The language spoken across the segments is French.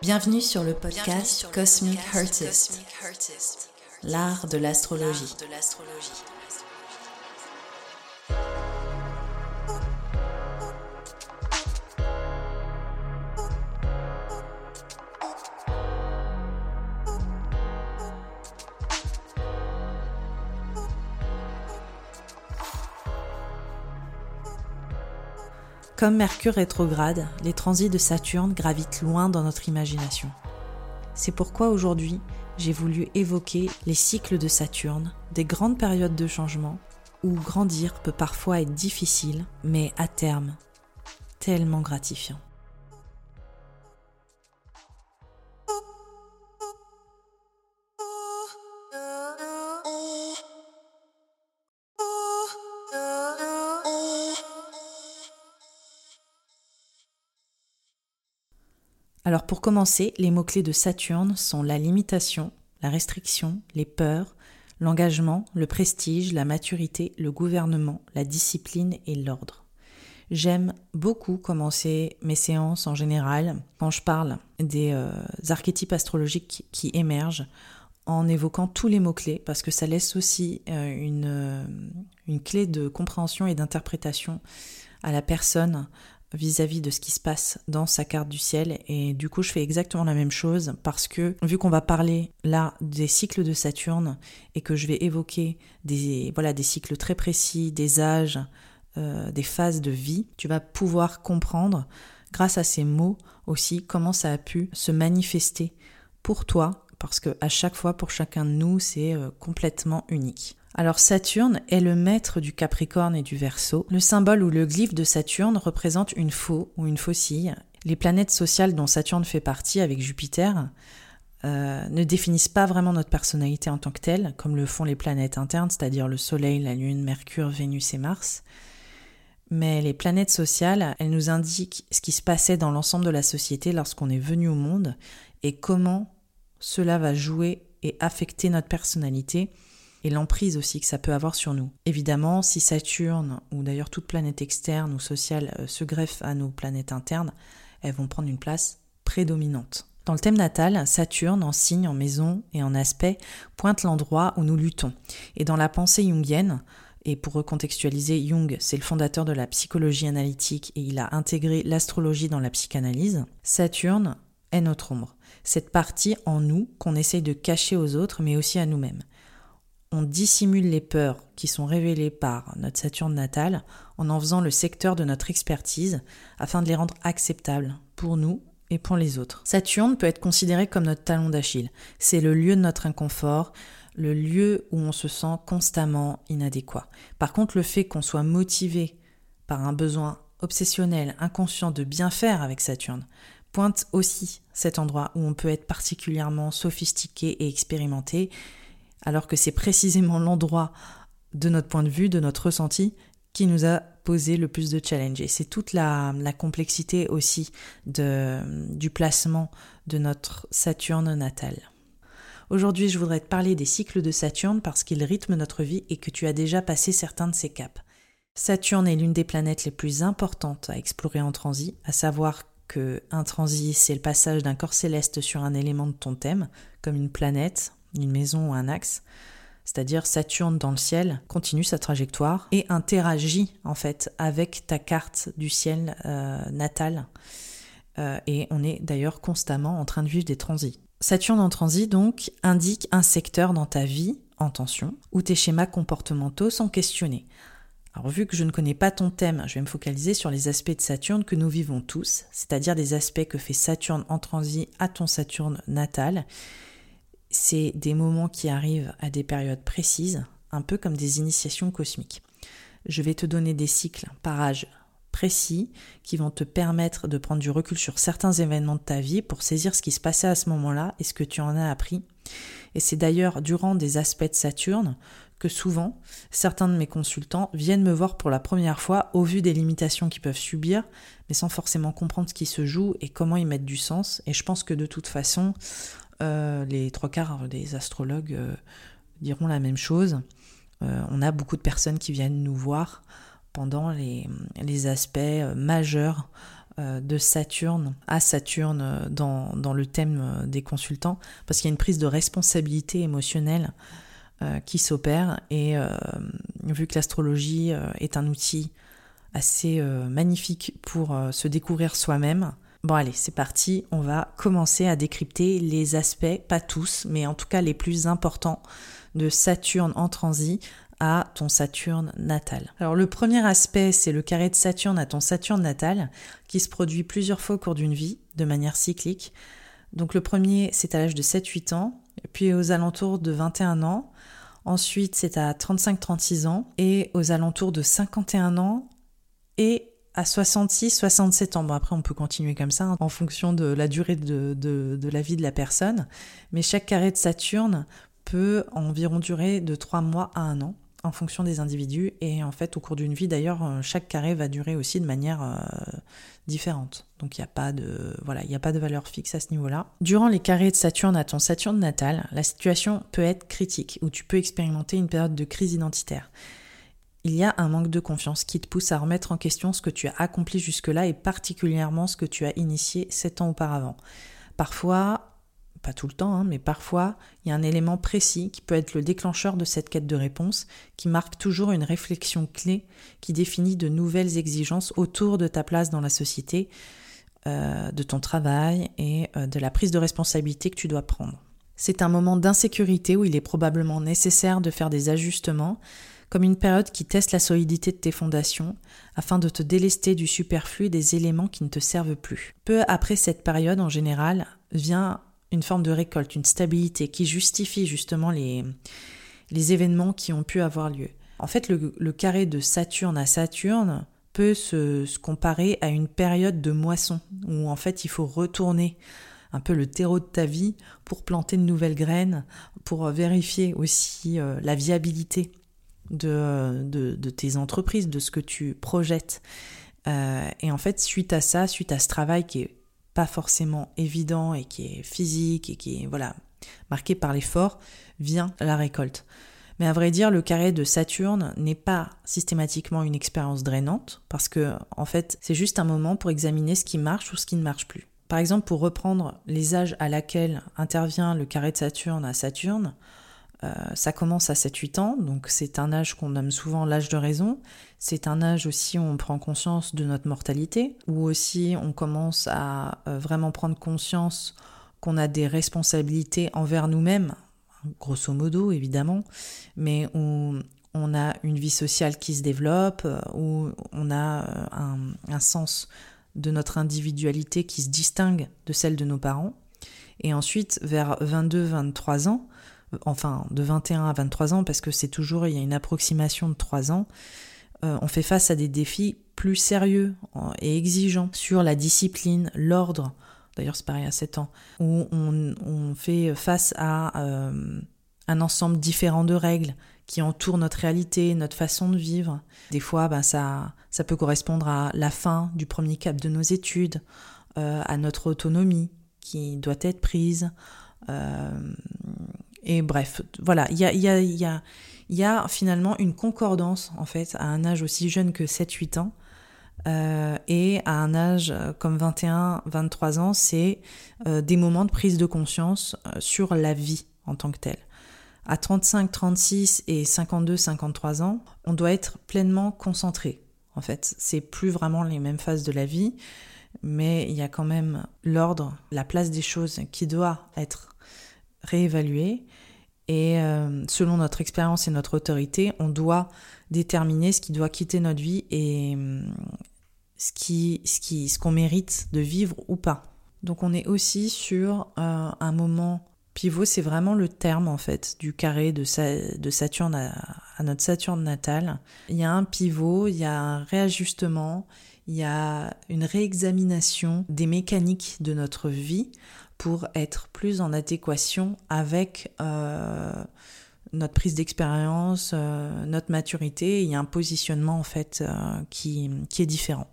Bienvenue sur le podcast Cosmic Artist, l'art de l'astrologie. Comme Mercure rétrograde, les transits de Saturne gravitent loin dans notre imagination. C'est pourquoi aujourd'hui, j'ai voulu évoquer les cycles de Saturne, des grandes périodes de changement, où grandir peut parfois être difficile, mais à terme, tellement gratifiant. Alors pour commencer, les mots-clés de Saturne sont la limitation, la restriction, les peurs, l'engagement, le prestige, la maturité, le gouvernement, la discipline et l'ordre. J'aime beaucoup commencer mes séances en général quand je parle des euh, archétypes astrologiques qui émergent en évoquant tous les mots-clés parce que ça laisse aussi euh, euh, une clé de compréhension et d'interprétation à la personne vis-à-vis de ce qui se passe dans sa carte du ciel et du coup je fais exactement la même chose parce que vu qu'on va parler là des cycles de Saturne et que je vais évoquer des voilà des cycles très précis, des âges, euh, des phases de vie, tu vas pouvoir comprendre grâce à ces mots aussi comment ça a pu se manifester pour toi parce que à chaque fois pour chacun de nous c'est euh, complètement unique. Alors Saturne est le maître du Capricorne et du Verseau. Le symbole ou le glyphe de Saturne représente une faux ou une faucille. Les planètes sociales dont Saturne fait partie avec Jupiter euh, ne définissent pas vraiment notre personnalité en tant que telle, comme le font les planètes internes, c'est-à-dire le Soleil, la Lune, Mercure, Vénus et Mars. Mais les planètes sociales, elles nous indiquent ce qui se passait dans l'ensemble de la société lorsqu'on est venu au monde et comment cela va jouer et affecter notre personnalité et l'emprise aussi que ça peut avoir sur nous. Évidemment, si Saturne, ou d'ailleurs toute planète externe ou sociale, euh, se greffe à nos planètes internes, elles vont prendre une place prédominante. Dans le thème natal, Saturne, en signe, en maison et en aspect, pointe l'endroit où nous luttons. Et dans la pensée jungienne, et pour recontextualiser, Jung, c'est le fondateur de la psychologie analytique et il a intégré l'astrologie dans la psychanalyse, Saturne est notre ombre. Cette partie en nous qu'on essaye de cacher aux autres, mais aussi à nous-mêmes on dissimule les peurs qui sont révélées par notre Saturne natale en en faisant le secteur de notre expertise afin de les rendre acceptables pour nous et pour les autres. Saturne peut être considéré comme notre talon d'Achille. C'est le lieu de notre inconfort, le lieu où on se sent constamment inadéquat. Par contre, le fait qu'on soit motivé par un besoin obsessionnel, inconscient de bien faire avec Saturne, pointe aussi cet endroit où on peut être particulièrement sophistiqué et expérimenté alors que c'est précisément l'endroit de notre point de vue, de notre ressenti, qui nous a posé le plus de challenge. Et c'est toute la, complexité aussi du placement de notre Saturne natal. Aujourd'hui, je voudrais te parler des cycles de Saturne parce qu'ils rythment notre vie et que tu as déjà passé certains de ces caps. Saturne est l'une des planètes les plus importantes à explorer en transit, à savoir que un c'est le passage d'un corps céleste sur un élément de ton thème, comme une planète, une maison ou un axe, c'est-à-dire Saturne dans le ciel, continue sa trajectoire et interagit en fait avec ta carte du ciel euh, natale. Euh, et on est d'ailleurs constamment en train de vivre des transits. Saturne en transit donc indique un secteur dans ta vie en tension où tes schémas comportementaux sont questionnés. Alors vu que je ne connais pas ton thème, je vais me focaliser sur les aspects de Saturne que nous vivons tous, c'est-à-dire des aspects que fait Saturne en transit à ton Saturne natal c'est des moments qui arrivent à des périodes précises, un peu comme des initiations cosmiques. Je vais te donner des cycles par âge précis qui vont te permettre de prendre du recul sur certains événements de ta vie pour saisir ce qui se passait à ce moment-là et ce que tu en as appris. Et c'est d'ailleurs durant des aspects de Saturne que souvent certains de mes consultants viennent me voir pour la première fois au vu des limitations qu'ils peuvent subir, mais sans forcément comprendre ce qui se joue et comment y mettre du sens. Et je pense que de toute façon, euh, les trois quarts des astrologues euh, diront la même chose. Euh, on a beaucoup de personnes qui viennent nous voir pendant les, aspects majeurs de Saturne à Saturne dans, le thème des consultants, parce qu'il y a une prise de responsabilité émotionnelle qui s'opère, et vu que l'astrologie est un outil assez magnifique pour se découvrir soi-même, Bon allez, c'est parti, on va commencer à décrypter les aspects, pas tous, mais en tout cas les plus importants de Saturne en transit à ton Saturne natal. Alors le premier aspect, c'est le carré de Saturne à ton Saturne natal, qui se produit plusieurs fois au cours d'une vie, de manière cyclique. Donc le premier, c'est à l'âge de 7-8 ans, puis aux alentours de 21 ans. Ensuite, c'est à 35-36 ans, et aux alentours de 51 ans, et à 66, 67 ans. Après, on peut continuer comme ça, hein, en fonction de la durée de, la vie de la personne. Mais chaque carré de Saturne peut environ durer de 3 mois à 1 an en fonction des individus. Et en fait, au cours d'une vie, d'ailleurs, euh, chaque carré va durer aussi de manière euh, différente. Donc il n'y a pas de a pas de valeur fixe à ce niveau-là. Durant les carrés de Saturne à ton Saturne natal, la situation peut être critique ou tu peux expérimenter une période de crise identitaire. Il y a un manque de confiance qui te pousse à remettre en question ce que tu as accompli jusque-là et particulièrement ce que tu as initié sept ans auparavant. Parfois, pas tout le temps, hein, mais parfois, il y a un élément précis qui peut être le déclencheur de cette quête de réponse, qui marque toujours une réflexion clé qui définit de nouvelles exigences autour de ta place dans la société, euh, de ton travail et euh, de la prise de responsabilité que tu dois prendre. C'est un moment d'insécurité où il est probablement nécessaire de faire des ajustements, comme une période qui teste la solidité de tes fondations, afin de te délester du superflu des éléments qui ne te servent plus. Peu après cette période, en général, vient une forme de récolte, une stabilité qui justifie justement les, événements qui ont pu avoir lieu. En fait, le, carré de Saturne à Saturne peut se, se, comparer à une période de moisson où en fait il faut retourner un peu le terreau de ta vie pour planter de nouvelles graines, pour vérifier aussi euh, la viabilité de, de, tes entreprises, de ce que tu projettes. Euh, et en fait, suite à ça, suite à ce travail qui est pas forcément évident et qui est physique et qui est voilà marqué par l'effort, vient la récolte. Mais à vrai dire, le carré de Saturne n'est pas systématiquement une expérience drainante parce que en fait, c'est juste un moment pour examiner ce qui marche ou ce qui ne marche plus. Par exemple, pour reprendre les âges à laquelle intervient le carré de Saturne à Saturne, euh, ça commence à 7-8 ans, donc c'est un âge qu'on nomme souvent l'âge de raison. C'est un âge aussi où on prend conscience de notre mortalité, où aussi on commence à euh, vraiment prendre conscience qu'on a des responsabilités envers nous-mêmes, grosso modo évidemment, mais où on a une vie sociale qui se développe, euh, où on a un, un sens de notre individualité qui se distingue de celle de nos parents. Et ensuite, vers 22-23 ans, enfin de 21 à 23 ans, parce que c'est toujours, il y a une approximation de 3 ans, euh, on fait face à des défis plus sérieux euh, et exigeants sur la discipline, l'ordre, d'ailleurs c'est pareil à 7 ans, où on, fait face à euh, un ensemble différent de règles qui entourent notre réalité, notre façon de vivre. Des fois, ben, ça, ça peut correspondre à la fin du premier cap de nos études, à notre autonomie qui doit être prise, et bref, voilà, il y a, y, a, y, a, a finalement une concordance, en fait, à un âge aussi jeune que 7-8 ans. Euh, et à un âge euh, comme 21-23 ans, c'est euh, des moments de prise de conscience sur la vie en tant que telle. À 35, 36 et 52, 53 ans, on doit être pleinement concentré. En fait, c'est plus vraiment les mêmes phases de la vie, mais il y a quand même l'ordre, la place des choses qui doit être réévaluée et euh, selon notre expérience et notre autorité, on doit déterminer ce qui doit quitter notre vie et euh, ce qui, ce qu'on mérite de vivre ou pas. Donc on est aussi sur euh, un moment pivot, c'est vraiment le terme en fait du carré de, de Saturne à, notre Saturne natal. Il y a un pivot, il y a un réajustement, il y a une réexamination des mécaniques de notre vie pour être plus en adéquation avec euh, notre prise d'expérience, euh, notre maturité. Il y a un positionnement en fait euh, qui, qui est différent.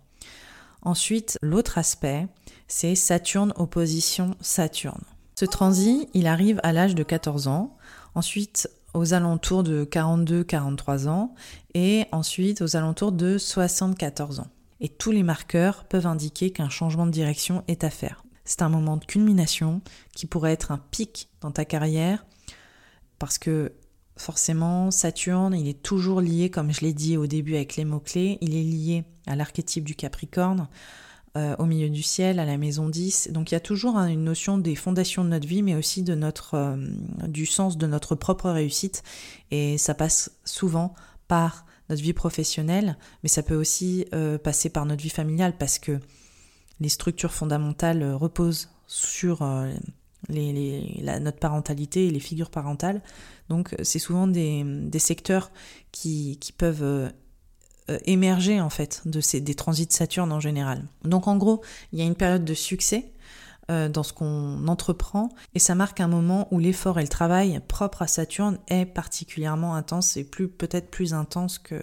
Ensuite, l'autre aspect, c'est Saturne opposition Saturne. Ce transit, il arrive à l'âge de 14 ans, ensuite aux alentours de 42-43 ans et ensuite aux alentours de 74 ans. et tous les marqueurs peuvent indiquer qu'un changement de direction est à faire. C'est un moment de culmination qui pourrait être un pic dans ta carrière parce que forcément Saturne, il est toujours lié, comme je l'ai dit au début avec les mots-clés, il est lié à l'archétype du Capricorne, euh, au milieu du ciel, à la maison 10. Donc il y a toujours une notion des fondations de notre vie, mais aussi de notre, euh, du sens de notre propre réussite. Et ça passe souvent par notre vie professionnelle, mais ça peut aussi euh, passer par notre vie familiale parce que les structures fondamentales euh, reposent sur euh, notre parentalité et les figures parentales. Donc c'est souvent des, secteurs qui, peuvent émerger en fait de ces, des transits de Saturne en général. Donc en gros, il y a une période de succès euh, dans ce qu'on entreprend et ça marque un moment où l'effort et le travail propre à Saturne est particulièrement intense et plus peut-être plus intense que,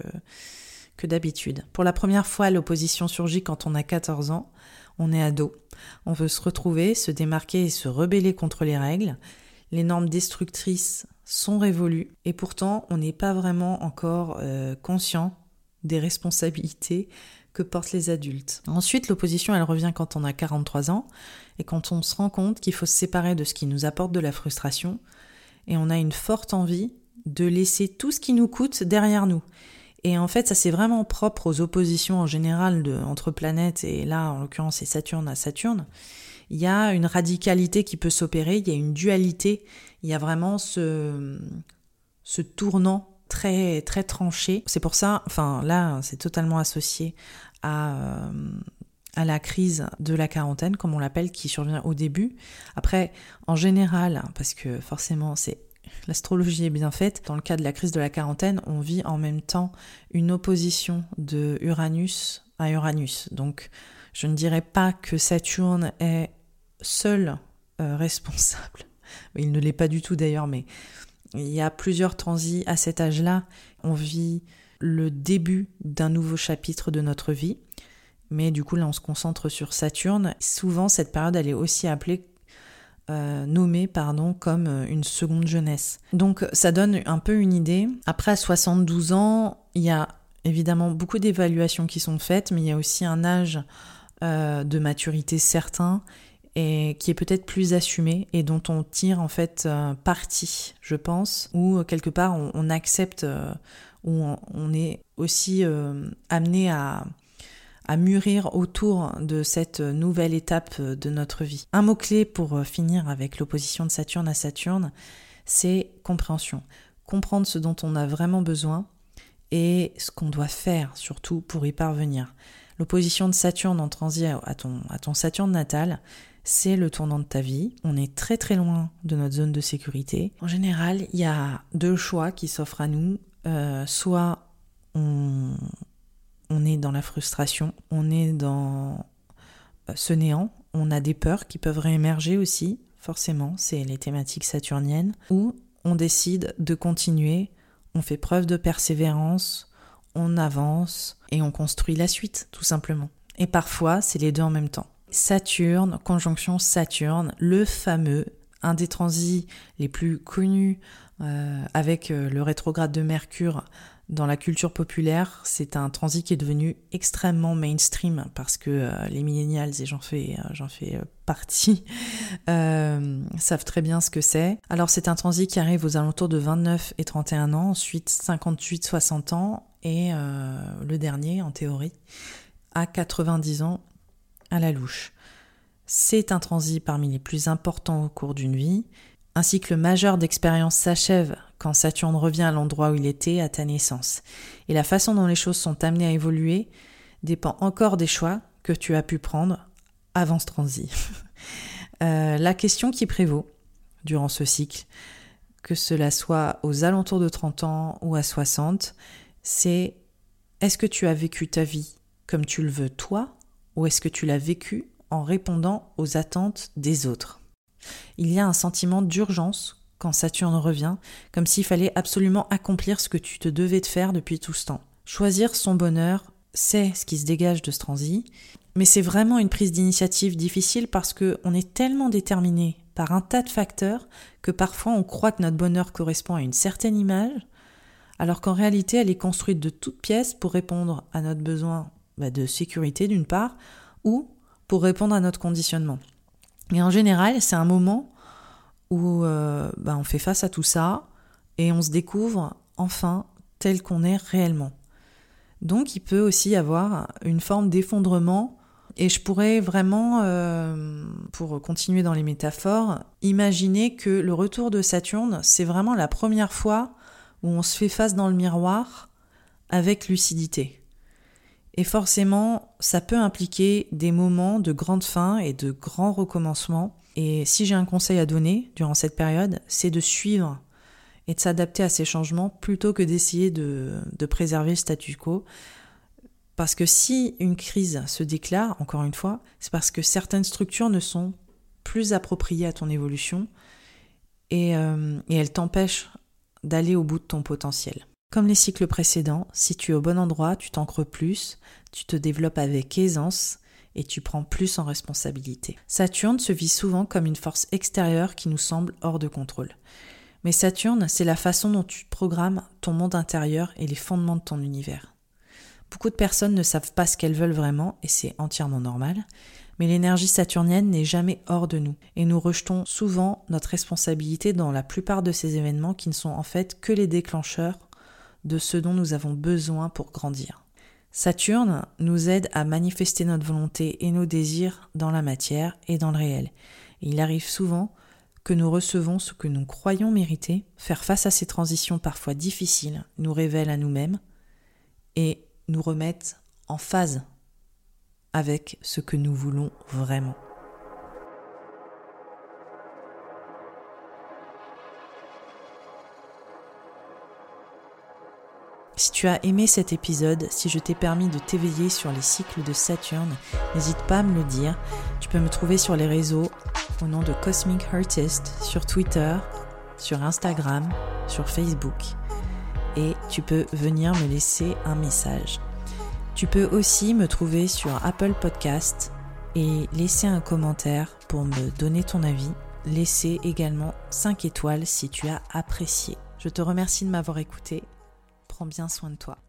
que d'habitude. Pour la première fois, l'opposition surgit quand on a 14 ans, on est ado, on veut se retrouver, se démarquer et se rebeller contre les règles. Les normes destructrices sont révolues et pourtant on n'est pas vraiment encore euh, conscient des responsabilités que portent les adultes. Ensuite, l'opposition, elle revient quand on a 43 ans et quand on se rend compte qu'il faut se séparer de ce qui nous apporte de la frustration et on a une forte envie de laisser tout ce qui nous coûte derrière nous. Et en fait, ça c'est vraiment propre aux oppositions en général entre planètes, et là en l'occurrence c'est Saturne à Saturne. Il y a une radicalité qui peut s'opérer, il y a une dualité, il y a vraiment ce, ce tournant très très tranché. C'est pour ça, enfin là, c'est totalement associé à euh, à la crise de la quarantaine, comme on l'appelle, qui survient au début. Après, en général, parce que forcément c'est l'astrologie est bien faite, dans le cas de la crise de la quarantaine, on vit en même temps une opposition de Uranus à Uranus. Donc, je ne dirais pas que Saturne est seul euh, responsable. Il ne l'est pas du tout d'ailleurs, mais il y a plusieurs transits à cet âge-là. On vit le début d'un nouveau chapitre de notre vie. Mais du coup, là, on se concentre sur Saturne. Souvent, cette période, elle est aussi appelée, euh, nommée, pardon, comme euh, une seconde jeunesse. Donc, ça donne un peu une idée. Après, à 72 ans, il y a évidemment beaucoup d'évaluations qui sont faites, mais il y a aussi un âge euh, de maturité certain et qui est peut-être plus assumé et dont on tire en fait euh, parti, je pense, ou quelque part on, accepte, ou on, est aussi amené à, à mûrir autour de cette nouvelle étape de notre vie. Un mot-clé pour finir avec l'opposition de Saturne à Saturne, c'est compréhension. Comprendre ce dont on a vraiment besoin et ce qu'on doit faire surtout pour y parvenir. L'opposition de Saturne en transit à ton, à ton Saturne natal, c'est le tournant de ta vie. On est très très loin de notre zone de sécurité. En général, il y a deux choix qui s'offrent à nous. Euh, soit on, on est dans la frustration, on est dans euh, ce néant, on a des peurs qui peuvent réémerger aussi, forcément, c'est les thématiques saturniennes, ou on décide de continuer, on fait preuve de persévérance, on avance et on construit la suite, tout simplement. Et parfois, c'est les deux en même temps. Saturne, conjonction Saturne, le fameux, un des transits les plus connus euh, avec euh, le rétrograde de Mercure dans la culture populaire. C'est un transit qui est devenu extrêmement mainstream parce que euh, les millennials, et j'en fais, j'en fais partie, savent très bien ce que c'est. Alors c'est un transit qui arrive aux alentours de 29 et 31 ans, ensuite 58-60 ans et le dernier en théorie à 90 ans à la louche. C'est un transit parmi les plus importants au cours d'une vie. Un cycle majeur d'expérience s'achève quand Saturne revient à l'endroit où il était à ta naissance. Et la façon dont les choses sont amenées à évoluer dépend encore des choix que tu as pu prendre avant ce transit. Euh, la question qui prévaut durant ce cycle, que cela soit aux alentours de 30 ans ou à 60, c'est est-ce que tu as vécu ta vie comme tu le veux toi ou est-ce que tu l'as vécu en répondant aux attentes des autres? Il y a un sentiment d'urgence quand Saturne revient, comme s'il fallait absolument accomplir ce que tu te devais de faire depuis tout ce temps. Choisir son bonheur, c'est ce qui se dégage de ce transit, mais c'est vraiment une prise d'initiative difficile parce qu'on est tellement déterminé par un tas de facteurs que parfois on croit que notre bonheur correspond à une certaine image, alors qu'en réalité elle est construite de toutes pièces pour répondre à notre besoin bah, de sécurité d'une part, ou pour répondre à notre conditionnement. Et en général, c'est un moment où euh, bah, on fait face à tout ça et on se découvre enfin tel qu'on est réellement. Donc il peut aussi y avoir une forme d'effondrement et je pourrais vraiment, euh, pour continuer dans les métaphores, imaginer que le retour de Saturne, c'est vraiment la première fois où on se fait face dans le miroir avec lucidité. Et forcément, ça peut impliquer des moments de grande fin et de grands recommencements. Et si j'ai un conseil à donner durant cette période, c'est de suivre et de s'adapter à ces changements plutôt que d'essayer de, préserver le statu quo. Parce que si une crise se déclare, encore une fois, c'est parce que certaines structures ne sont plus appropriées à ton évolution et, euh, et elles t'empêchent d'aller au bout de ton potentiel. Comme les cycles précédents, si tu es au bon endroit, tu t'ancres plus, tu te développes avec aisance et tu prends plus en responsabilité. Saturne se vit souvent comme une force extérieure qui nous semble hors de contrôle. Mais Saturne, c'est la façon dont tu programmes ton monde intérieur et les fondements de ton univers. Beaucoup de personnes ne savent pas ce qu'elles veulent vraiment, et c'est entièrement normal, mais l'énergie saturnienne n'est jamais hors de nous, et nous rejetons souvent notre responsabilité dans la plupart de ces événements qui ne sont en fait que les déclencheurs de ce dont nous avons besoin pour grandir. Saturne nous aide à manifester notre volonté et nos désirs dans la matière et dans le réel. Il arrive souvent que nous recevons ce que nous croyons mériter, faire face à ces transitions parfois difficiles nous révèle à nous-mêmes et nous remettre en phase avec ce que nous voulons vraiment. Si tu as aimé cet épisode, si je t'ai permis de t'éveiller sur les cycles de Saturne, n'hésite pas à me le dire. Tu peux me trouver sur les réseaux au nom de Cosmic Artist, sur Twitter, sur Instagram, sur Facebook et tu peux venir me laisser un message. Tu peux aussi me trouver sur Apple Podcast et laisser un commentaire pour me donner ton avis. Laisser également 5 étoiles si tu as apprécié. Je te remercie de m'avoir écouté. Prends bien soin de toi.